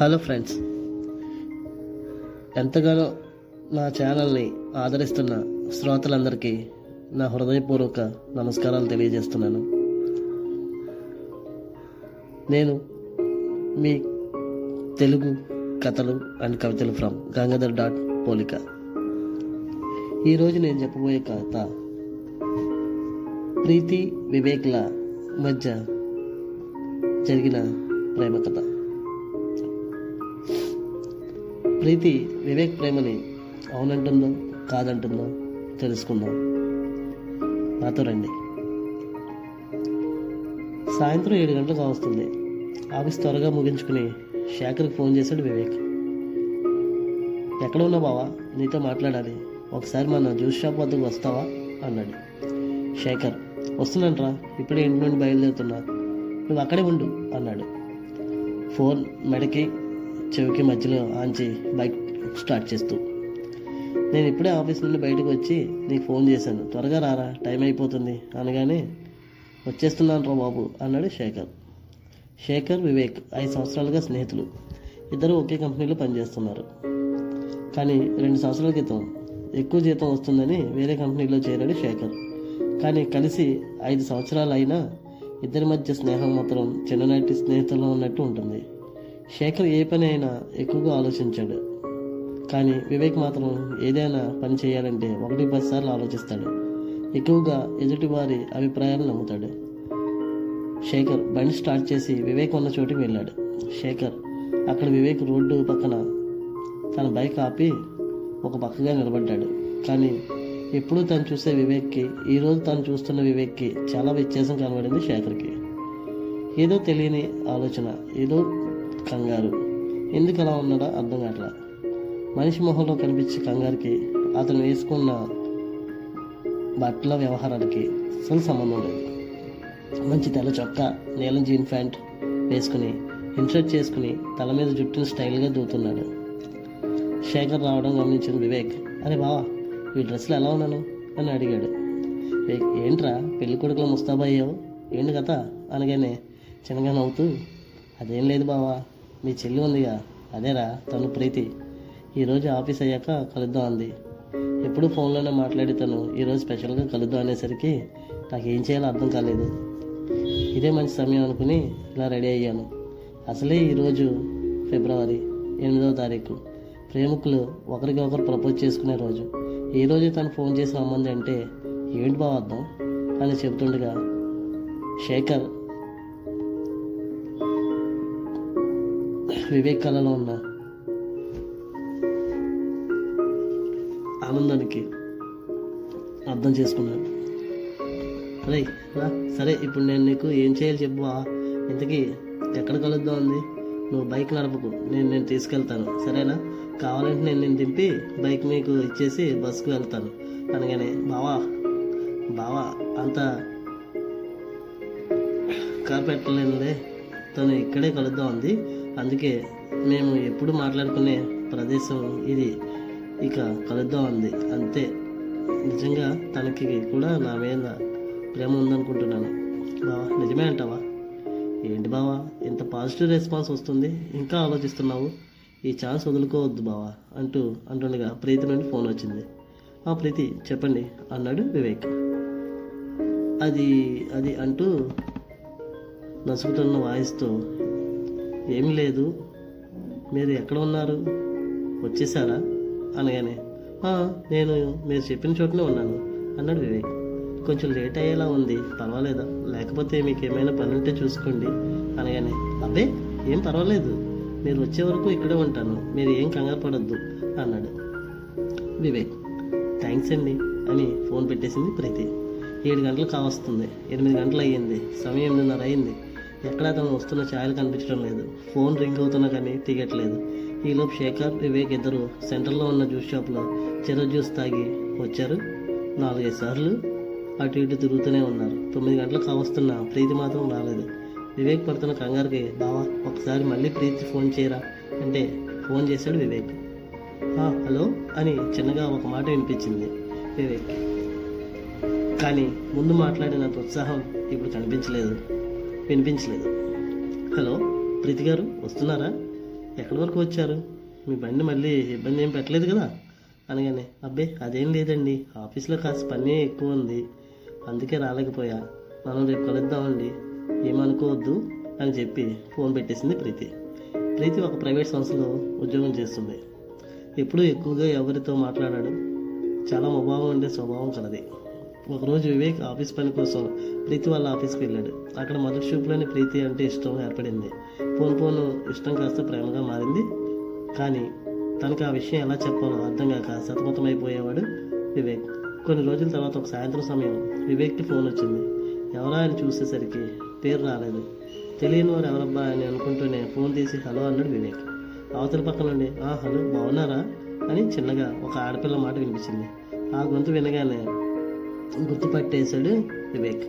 Hello friends. ఎంతగానో నా ఛానల్ని ఆదరిస్తున్న శ్రోతలందరికీ నా హృదయపూర్వక నమస్కారాలు తెలియజేస్తున్నాను. నేను మీ తెలుగు కథలు అండ్ కవితలు ఫ్రమ్ గంగాధర్ డాట్ పోలిక. ఈరోజు నేను చెప్పబోయే కథ ప్రీతి వివేక్ల మధ్య జరిగిన ప్రేమ కథ ప్రీతి వివేక్ ప్రేమని అవునంటుందో కాదంటుందో తెలుసుకుందాం నాతో రండి. సాయంత్రం ఏడు గంటలకు వస్తుంది. ఆఫీస్ త్వరగా ముగించుకుని శేఖర్కి ఫోన్ చేశాడు వివేక్. ఎక్కడ ఉన్నావు బావా? నీతో మాట్లాడాలి. ఒకసారి మన జ్యూస్ షాప్ వద్దకు వస్తావా? అన్నాడు. శేఖర్ వస్తున్నానరా ఇప్పుడే ఇంటి నుండి బయలుదేరుతున్నా. నువ్వు అక్కడే ఉండు అన్నాడు. ఫోన్ మెడకి చెవికి మధ్యలో ఆంచి బైక్ స్టార్ట్ చేస్తూ. నేను ఇప్పుడే ఆఫీస్ నుండి బయటకు వచ్చి నీకు ఫోన్ చేశాను. త్వరగా రారా టైం అయిపోతుంది అనగానే వచ్చేస్తున్నాను రా బాబు అన్నాడు శేఖర్. శేఖర్ వివేక్ ఐదు సంవత్సరాలుగా స్నేహితులు. ఇద్దరు ఒకే కంపెనీలో పనిచేస్తున్నారు. కానీ రెండు సంవత్సరాల క్రితం ఎక్కువ జీతం వస్తుందని వేరే కంపెనీలో చేరాడు శేఖర్. కానీ కలిసి ఐదు సంవత్సరాలు అయినా ఇద్దరి మధ్య స్నేహం మాత్రం చిన్ననాటి స్నేహితుల్లో ఉన్నట్టు ఉంటుంది. శేఖర్ ఏ పని అయినా ఎక్కువగా ఆలోచించాడు. కానీ వివేక్ మాత్రం ఏదైనా పని చేయాలంటే ఒకటి పది సార్లు ఆలోచిస్తాడు. ఎక్కువగా ఎదుటివారి అభిప్రాయాలు నమ్ముతాడు. శేఖర్ బండి స్టార్ట్ చేసి వివేక్ ఉన్న చోటుకి వెళ్ళాడు. శేఖర్ అక్కడ వివేక్ రోడ్డు పక్కన తన బైక్ ఆపి ఒక పక్కగా నిలబడ్డాడు. కానీ ఎప్పుడూ తను చూసే వివేక్కి ఈరోజు తను చూస్తున్న వివేక్కి చాలా వ్యత్యాసం కనబడింది శేఖర్కి. ఏదో తెలియని ఆలోచన ఏదో కంగారు. ఎందుకు అలా ఉన్నాడో అర్థం కావట్లా మనిషి మొహంలో కనిపించే కంగారుకి అతను వేసుకున్న బట్టల వ్యవహారాలకి అసలు సంబంధం లేదు. మంచి తెల్ల చొక్కా నీలం జీన్ ప్యాంట్ వేసుకుని ఇన్షర్ట్ చేసుకుని తల మీద జుట్టుని స్టైల్గా దూతున్నాడు. శేఖర్ రావడం గమనించిన వివేక్ అరే బావా ఈ డ్రెస్లో ఎలా ఉన్నాను? అని అడిగాడు. ఏంట్రా పెళ్ళి కొడుకులో ముస్తాబయ్యావు ఏంటి కథ? అనగానే చిన్నగా నవ్వుతూ అదేం లేదు బావా మీ చెల్లి ఉందిగా. అదేరా తను ప్రీతి. ఈరోజు ఆఫీస్ అయ్యాక కలుద్దాం అంది. ఎప్పుడు ఫోన్లోనే మాట్లాడి తను ఈరోజు స్పెషల్గా కలుద్దాం అనేసరికి నాకు ఏం చేయాలో అర్థం కాలేదు. ఇదే మంచి సమయం అనుకుని ఇలా రెడీ అయ్యాను. అసలే ఈరోజు ఫిబ్రవరి ఎనిమిదవ తారీఖు. ప్రేమికులు ఒకరికి ఒకరు ప్రపోజ్ చేసుకునే రోజు. ఈ రోజు తను ఫోన్ చేసి రమ్మంది అంటే ఏంటి బావ అర్థం? అని చెబుతుండగా శేఖర్ వివేక్ ఉన్న ఆనందానికి అర్థం చేసుకున్నాడు అరే సరే ఇప్పుడు నేను నీకు ఏం చేయాలి చెప్పు ఇంతకీ ఎక్కడ కలుద్దాం ఉంది నువ్వు బైక్ నడపకు నేను నేను తీసుకెళ్తాను సరేనా? కావాలంటే నేను నేను దింపి బైక్ మీకు ఇచ్చేసి బస్సుకు వెళ్తాను. అనగానే బావా బావా అంత కార్ పెట్టలేనులే తను ఇక్కడే కలుద్దాం ఉంది అందుకే మేము ఎప్పుడు మాట్లాడుకునే ప్రదేశం ఇది. ఇక కలుద్దాం అంది. అంతే. నిజంగా తనకి కూడా నా మీద ప్రేమ ఉందనుకుంటున్నాను. బావా నిజమే అంటావా? ఏంటి బావా ఇంత పాజిటివ్ రెస్పాన్స్ వస్తుంది. ఇంకా ఆలోచిస్తున్నావు? ఈ ఛాన్స్ వదులుకోవద్దు బావా అంటూ అంటుండగా ప్రీతి నుండి ఫోన్ వచ్చింది. ఆ ప్రీతి చెప్పండి అన్నాడు వివేక్. అది అది అంటూ నసుకుతున్న వాయిస్తో ఏమీ లేదు. మీరు ఎక్కడ ఉన్నారు? వచ్చేసారా? అనగానే నేను మీరు చెప్పిన చోటనే ఉన్నాను అన్నాడు వివేక్. కొంచెం లేట్ అయ్యేలా ఉంది. పర్వాలేదా? లేకపోతే మీకు ఏమైనా పని ఉంటే చూసుకోండి అనగానే అబ్బే ఏం పర్వాలేదు. మీరు వచ్చే వరకు ఇక్కడే ఉంటాను. మీరు ఏం కంగారు పడద్దు అన్నాడు వివేక్. థ్యాంక్స్ అండి అని ఫోన్ పెట్టేసింది ప్రీతి. ఏడు గంటలు కావస్తుంది. ఎనిమిది గంటలు అయ్యింది సమయం ఎనిమిదిన్నర అయింది ఎక్కడ తను వస్తున్న ఛాయలు కనిపించడం లేదు. ఫోన్ రింగ్ అవుతున్నా కానీ తీయట్లేదు. ఈలోపు శేఖర్ వివేక్ ఇద్దరు సెంటర్లో ఉన్న జ్యూస్ షాప్లో చెర జ్యూస్ తాగి వచ్చారు. నాలుగైదు సార్లు అటు ఇటు తిరుగుతూనే ఉన్నారు. తొమ్మిది గంటలకు కావస్తున్న ప్రీతి మాత్రం రాలేదు. వివేక్ పడుతున్న కంగారుకి బావా ఒకసారి మళ్ళీ ప్రీతి ఫోన్ చేయరా? అంటే ఫోన్ చేశాడు వివేక్. హలో? అని చిన్నగా ఒక మాట వినిపించింది వివేక్. కానీ ముందు మాట్లాడినంత ఉత్సాహం ఇప్పుడు కనిపించలేదు. వినిపించలేదు. హలో ప్రీతి గారు వస్తున్నారా? ఎక్కడి వరకు వచ్చారు? మీ బండి మళ్ళీ ఇబ్బంది ఏం పెట్టలేదు కదా? అనగానే అబ్బే అదేం లేదండి. ఆఫీస్లో కాస్త పని ఎక్కువ ఉంది. అందుకే రాలేకపోయా. మనం రేపు కలుద్దామండి. ఏమనుకోవద్దు అని చెప్పి ఫోన్ పెట్టేసింది ప్రీతి. ప్రీతి ఒక ప్రైవేట్ సంస్థలో ఉద్యోగం చేస్తుంది. ఎప్పుడూ ఎక్కువగా ఎవరితో మాట్లాడాడు. చాలా ముభావం ఉండే స్వభావం కలది. ఒకరోజు వివేక్ ఆఫీస్ పని కోసం ప్రీతి వాళ్ళ ఆఫీస్కి వెళ్ళాడు. అక్కడ మొదటి చూపులోని ప్రీతి అంటే ఇష్టం ఏర్పడింది. పోను పోను ఇష్టం కాస్త ప్రేమగా మారింది. కానీ తనకు ఆ విషయం ఎలా చెప్పాలో అర్థం కాక సతమతమైపోయేవాడు వివేక్. కొన్ని రోజుల తర్వాత ఒక సాయంత్రం సమయం వివేక్కి ఫోన్ వచ్చింది. ఎవరా అని చూసేసరికి పేరు రాలేదు. తెలియని వారు ఎవరబ్బా అని అనుకుంటూనే ఫోన్ తీసి హలో అన్నాడు వివేక్. అవతల పక్క నుండి ఆ హలో బాగున్నారా అని చిన్నగా ఒక ఆడపిల్ల మాట వినిపించింది. ఆ గొంతు వినగానే గుర్తుపట్టేశాడు వివేక్.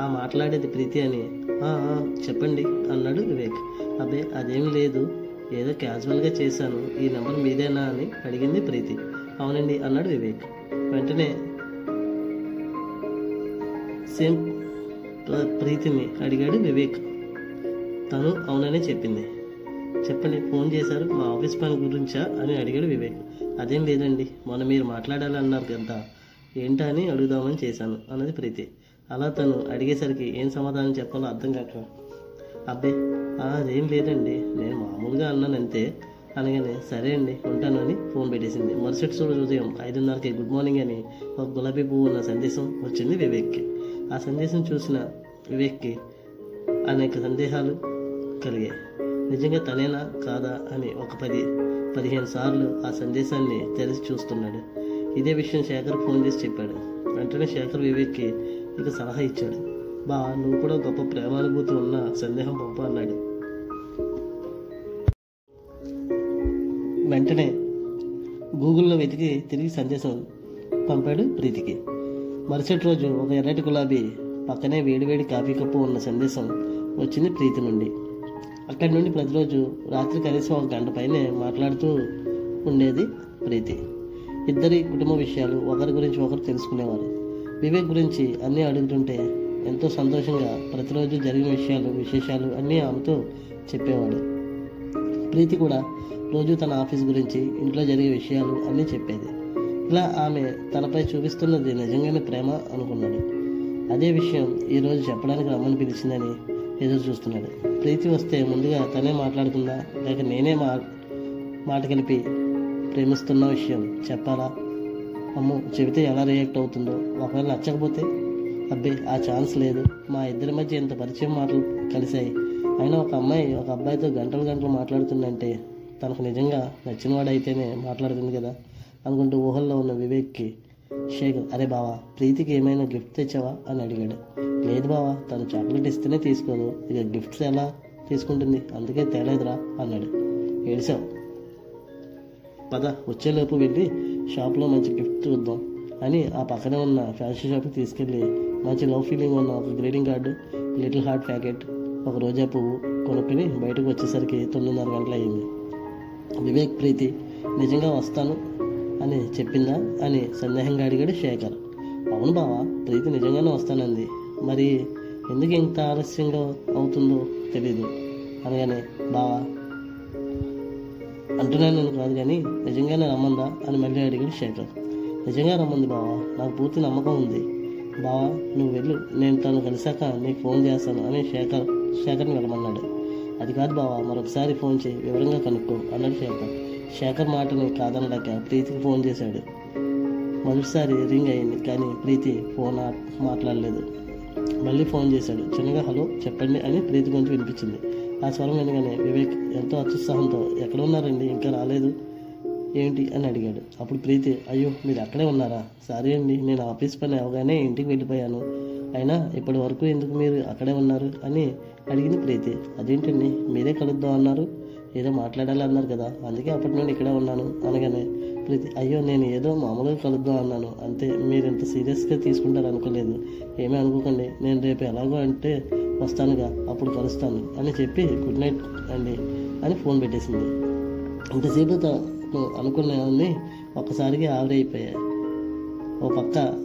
ఆ మాట్లాడేది ప్రీతి అని. చెప్పండి అన్నాడు వివేక్. అబ్బే అదేం లేదు. ఏదో క్యాజువల్గా చేశాను. ఈ నెంబర్ మీదేనా అని అడిగింది ప్రీతి. అవునండి అన్నాడు వివేక్. వెంటనే సేమ్ ప్ర- ప్రీతిని అడిగాడు వివేక్. తను అవుననే చెప్పింది. చెప్పండి ఫోన్ చేశారు. మా ఆఫీస్ పని గురించా అని అడిగాడు వివేక్. అదేం లేదండి. మొన్న మీరు మాట్లాడాలి అన్నారు కదా. ఏంటా అని అడుగుదామని చేశాను అన్నది ప్రీతి. అలా తను అడిగేసరికి ఏం సమాధానం చెప్పాలో అర్థం కాక అబ్బే అదేం లేదండి నేను మామూలుగా అన్నాను అంతే అనగానే సరే అండి ఉంటాను అని ఫోన్ పెట్టేసింది. మరుసటి సూడు ఉదయం ఐదున్నరకి గుడ్ మార్నింగ్ అని ఒక గులాబీ పువ్వు ఉన్న సందేశం వచ్చింది వివేక్కి. ఆ సందేశం చూసిన వివేక్కి అనేక సందేహాలు కలిగాయి. నిజంగా తనేనా కాదా అని ఒక పది పదిహేను సార్లు ఆ సందేశాన్ని తెరిచి చూస్తున్నాడు. ఇదే విషయం శేఖర్ ఫోన్ చేసి చెప్పాడు. వెంటనే శేఖర్ వివేక్కి ఇక సలహా ఇచ్చాడు. బా నువ్వు కూడా గొప్ప ప్రేమానుభూతి ఉన్న సందేహం పంప అన్నాడు. వెంటనే గూగుల్లో వెతికి తిరిగి సందేశం పంపాడు ప్రీతికి. మరుసటి రోజు ఒక ఎర్రటి గులాబీ పక్కనే వేడివేడి కాఫీ కప్పు ఉన్న సందేశం వచ్చింది ప్రీతి నుండి. అక్కడి నుండి ప్రతిరోజు రాత్రి కనీసం ఒక గంట పైనే మాట్లాడుతూ ఉండేది ప్రీతి. ఇద్దరి కుటుంబ విషయాలు ఒకరి గురించి ఒకరు తెలుసుకునేవారు. వివేక్ గురించి అన్నీ అడుగుతుంటే ఎంతో సంతోషంగా ప్రతిరోజు జరిగిన విషయాలు విశేషాలు అన్నీ ఆమెతో చెప్పేవాడు. ప్రీతి కూడా రోజు తన ఆఫీస్ గురించి ఇంట్లో జరిగే విషయాలు అన్నీ చెప్పేది. ఇలా ఆమె తనపై చూపిస్తున్నది నిజంగానే ప్రేమ అనుకున్నాడు. అదే విషయం ఈరోజు చెప్పడానికి రమ్మని పిలిచిందని ఎదురు చూస్తున్నాడు. ప్రీతి వస్తే ముందుగా తనే మాట్లాడుకుందా? లేక నేనే మా మాట కలిపి ప్రేమిస్తున్న విషయం చెప్పాలా? అమ్మో చెబితే ఎలా రియాక్ట్ అవుతుందో? ఒకవేళ నచ్చకపోతే అబ్బే ఆ ఛాన్స్ లేదు. మా ఇద్దరి మధ్య ఇంత పరిచయం మాటలు కలిశాయి. అయినా ఒక అమ్మాయి ఒక అబ్బాయితో గంటలు గంటలు మాట్లాడుతుందంటే తనకు నిజంగా నచ్చినవాడైతేనే మాట్లాడుతుంది కదా? అనుకుంటూ ఊహల్లో ఉన్న వివేక్కి శేఖర్ అరే బావా ప్రీతికి ఏమైనా గిఫ్ట్ తెచ్చావా? అని అడిగాడు. లేదు బావా తను చాక్లెట్ ఇస్తేనే తీసుకోదు. ఇక గిఫ్ట్స్ ఎలా తీసుకుంటుంది? అందుకే తేలేదురా అన్నాడు. ఏడిసావు పద వచ్చేలోపు వెళ్ళి షాప్లో మంచి గిఫ్ట్ చూద్దాం అని ఆ పక్కనే ఉన్న ఫ్యాషన్ షాప్కి తీసుకెళ్ళి మంచి లవ్ ఫీలింగ్ ఉన్న ఒక greeting card little heart packet ఒక రోజా పువ్వు కొనుక్కుని బయటకు వచ్చేసరికి తొమ్మిదిన్నర గంటలు అయింది వివేక్ ప్రీతి నిజంగా వస్తాను అని చెప్పిందా అని సందేహంగా అడిగాడు శేఖర్. అవును బావా ప్రీతి నిజంగానే వస్తానంది. మరి ఎందుకు ఇంత ఆలస్యంగా అవుతుందో తెలీదు. అనగానే బావా అంటున్నాను నేను కాదు కానీ నిజంగానే రమ్మందా అని మళ్ళీ అడిగాడు శేఖర్. నిజంగా రమ్మంది బావా నాకు పూర్తి నమ్మకం ఉంది. బావా నువ్వు వెళ్ళు. నేను తను కలిశాక నీకు ఫోన్ చేస్తాను అని శేఖర్ శేఖర్ని వెళ్ళమన్నాడు. అది కాదు బావా మరొకసారి ఫోన్ చేయి. వివరంగా కనుక్కో అన్నాడు శేఖర్. శేఖర్ మాటని కాదనలేక ప్రీతికి ఫోన్ చేశాడు. మొదటిసారి రింగ్ అయింది కానీ ప్రీతి ఫోన్ మాట్లాడలేదు. మళ్ళీ ఫోన్ చేశాడు. చిన్నగా హలో చెప్పండి అని ప్రీతి గురించి వినిపించింది. ఆ స్వరం వినగానే వివేక్ ఎంతో అత్యుత్సాహంతో ఎక్కడ ఉన్నారండి? ఇంకా రాలేదు. ఏంటి? అని అడిగాడు. అప్పుడు ప్రీతి అయ్యో మీరు అక్కడే ఉన్నారా? సారీ అండి నేను ఆఫీస్ పని అవగానే ఇంటికి వెళ్ళిపోయాను. అయినా ఇప్పటి వరకు ఎందుకు మీరు అక్కడే ఉన్నారు? అని అడిగింది ప్రీతి. అదేంటండి? మీరే కలుద్దాం అన్నారు. ఏదో మాట్లాడాలి అన్నారు కదా. అందుకే అప్పటి నుండి ఇక్కడే ఉన్నాను. అనగానే ప్రీతి అయ్యో నేను ఏదో మామూలుగా కలుద్దాం అన్నాను. అంతే మీరు ఇంత సీరియస్గా తీసుకుంటారు అనుకోలేదు ఏమీ అనుకోకండి. నేను రేపు ఎలాగో అంటే వస్తానుగా అప్పుడు కలుస్తాను అని చెప్పి గుడ్ నైట్ అండి అని ఫోన్ పెట్టేసింది. ఇంతసేపు తను అనుకున్నవన్నీ ఒక్కసారిగా ఆవిరైపోయాయి ఓ పక్క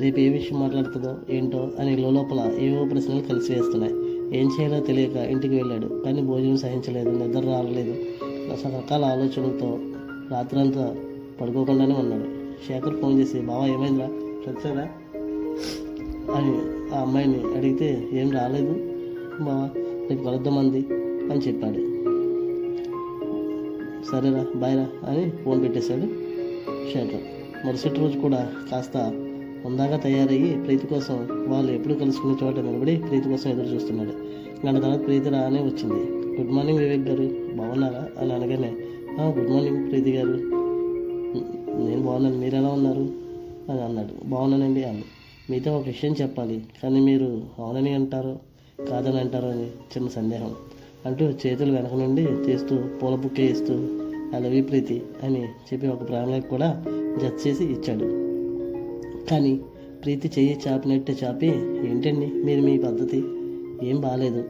రేపు ఏ విషయం మాట్లాడుతుందో ఏంటో అని లోపల ఏవో ప్రశ్నలు కలిసి వేస్తున్నాయి. ఏం చేయాలో తెలియక ఇంటికి వెళ్ళాడు కానీ భోజనం సహించలేదు నిద్ర రాలేదు. రకరకాల ఆలోచనలతో రాత్రంతా పడుకోకుండానే ఉన్నాడు. శేఖర్ ఫోన్ చేసి బావా ఏమైందిరా? చచ్చారా అని ఆ అమ్మాయిని అడిగితే ఏం రాలేదు. బావా రేపు కలుద్దామంది అని చెప్పాడు. సరేరా బాయ్రా అని ఫోన్ పెట్టేశాడు శేఖర్ మరుసటి రోజు కూడా కాస్త ఉందాగా తయారయ్యి ప్రీతి కోసం వాళ్ళు ఎప్పుడు కలుసుకునే చోట నిలబడి ప్రీతి కోసం ఎదురు చూస్తున్నాడు. గంట తర్వాత ప్రీతి రానే వచ్చింది. గుడ్ మార్నింగ్ వివేక్ గారు బాగున్నారా? అని అనగానే గుడ్ మార్నింగ్ ప్రీతి గారు. నేను బాగున్నాను మీరు ఎలా ఉన్నారు? అని అన్నాడు. బాగున్నానండి అని. మీతో ఒక విషయం చెప్పాలి. కానీ మీరు అవునని అంటారో కాదని అంటారో అని చిన్న సందేహం. అంటూ చేతులు వెనక నుండి తీస్తూ పూల బుక్కే ఇస్తూ ఐ లవ్ యూ ప్రీతి అని చెప్పి ఒక ప్రాణాలకు కూడా జత చేసి ఇచ్చాడు. కానీ ప్రీతి చెయ్యి చాపినట్టే చాపి ఏంటండి మీరు మీ పద్ధతి? ఏం బాగాలేదు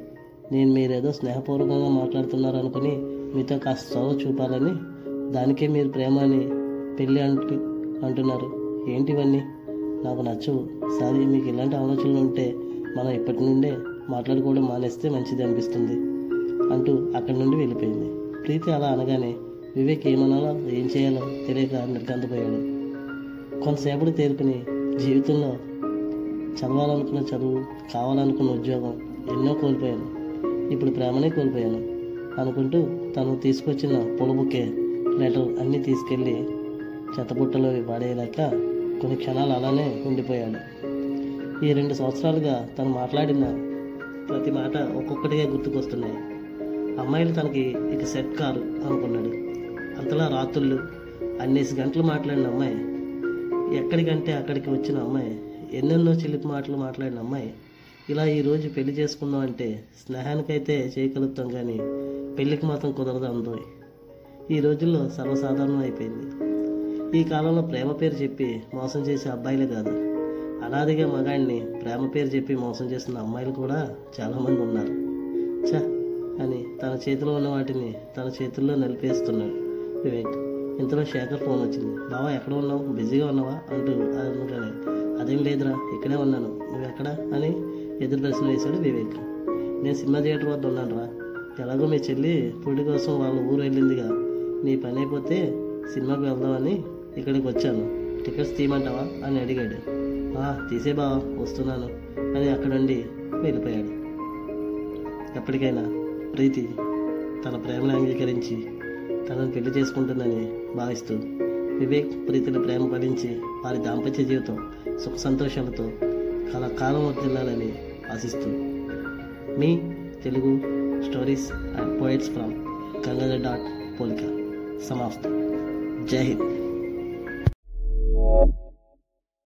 నేను మీరేదో స్నేహపూర్వకంగా మాట్లాడుతున్నారు అనుకుని మీతో కాస్త చదువు చూపాలని దానికే మీరు ప్రేమ అని పెళ్ళి అంటు అంటున్నారు. ఏంటి ఇవన్నీ నాకు నచ్చవు. సారీ మీకు ఇలాంటి ఆలోచనలు ఉంటే మనం ఇప్పటి నుండే మాట్లాడుకోవడం మానేస్తే మంచిది అనిపిస్తుంది అంటూ అక్కడి నుండి వెళ్ళిపోయింది. ప్రీతి అలా అనగానే వివేక్ ఏమనాలో ఏం చేయాలో తెలియక నిర్గంతపోయాడు కొంతసేపటి తేరుకుని జీవితంలో చదవాలనుకున్న చదువు కావాలనుకున్న ఉద్యోగం ఎన్నో కోల్పోయాను. ఇప్పుడు ప్రేమనే కోల్పోయాను అనుకుంటూ తను తీసుకొచ్చిన పొలబుకే లెటర్ అన్నీ తీసుకెళ్ళి చెత్తబుట్టలో పడేయలేక కొన్ని క్షణాలు అలానే ఉండిపోయాడు. ఈ రెండు సంవత్సరాలుగా తను మాట్లాడిన ప్రతి మాట ఒక్కొక్కటిగా గుర్తుకొస్తున్నాయి. అమ్మాయిలు తనకి ఇక సెట్ కారు అనుకున్నాడు. అంతలా రాత్రుళ్ళు అన్నేసి గంటలు మాట్లాడిన అమ్మాయి ఎక్కడికంటే అక్కడికి వచ్చిన అమ్మాయి ఎన్నెన్నో చిలిపి మాటలు మాట్లాడిన అమ్మాయి ఇలా ఈరోజు పెళ్ళి చేసుకుందాం అంటే స్నేహానికైతే చేయగలుగుతాం కానీ పెళ్ళికి మాత్రం కుదరదు అందు ఈ రోజుల్లో సర్వసాధారణం అయిపోయింది ఈ కాలంలో ప్రేమ పేరు చెప్పి మోసం చేసే అబ్బాయిలే కాదు. అనాదిగా మగాడిని ప్రేమ పేరు చెప్పి మోసం చేస్తున్న అమ్మాయిలు కూడా చాలామంది ఉన్నారు. చ అని తన చేతిలో ఉన్న వాటిని తన చేతుల్లో నిలిపేస్తున్నాడు వివేక్. ఇంతలో శేఖర్ ఫోన్ వచ్చింది. బావా ఎక్కడ ఉన్నావు? బిజీగా ఉన్నావా? అంటూ అనుకుని అదేం లేదురా ఇక్కడే ఉన్నాను. నువ్వు ఎక్కడ? అని ఎదురు ప్రశ్న వేశాడు వివేక్. నేను సినిమా థియేటర్ వద్ద ఉన్నాను రా ఎలాగో మీ చెల్లి పుడి కోసం వాళ్ళ ఊరు వెళ్ళిందిగా. నీ పని అయిపోతే సినిమాకి వెళ్దామని ఇక్కడికి వచ్చాను. టికెట్స్ తీయమంటావా? అని అడిగాడు. తీసే బావా వస్తున్నాను. అని అక్కడుండి వెళ్ళిపోయాడు. ఎప్పటికైనా ప్రీతి తన ప్రేమను అంగీకరించి తనను పెళ్ళి చేసుకుంటుందని భావిస్తూ వివేక్ ప్రీతిని ప్రేమ ఫలించి వారి దాంపత్య జీవితం సుఖ సంతోషాలతో కలకాలం వర్తిల్లాలని ఆశిస్తూ. మీ Telugu stories and poets from Gangadhar dot పోలిక. సమాప్తం. జై హింద్.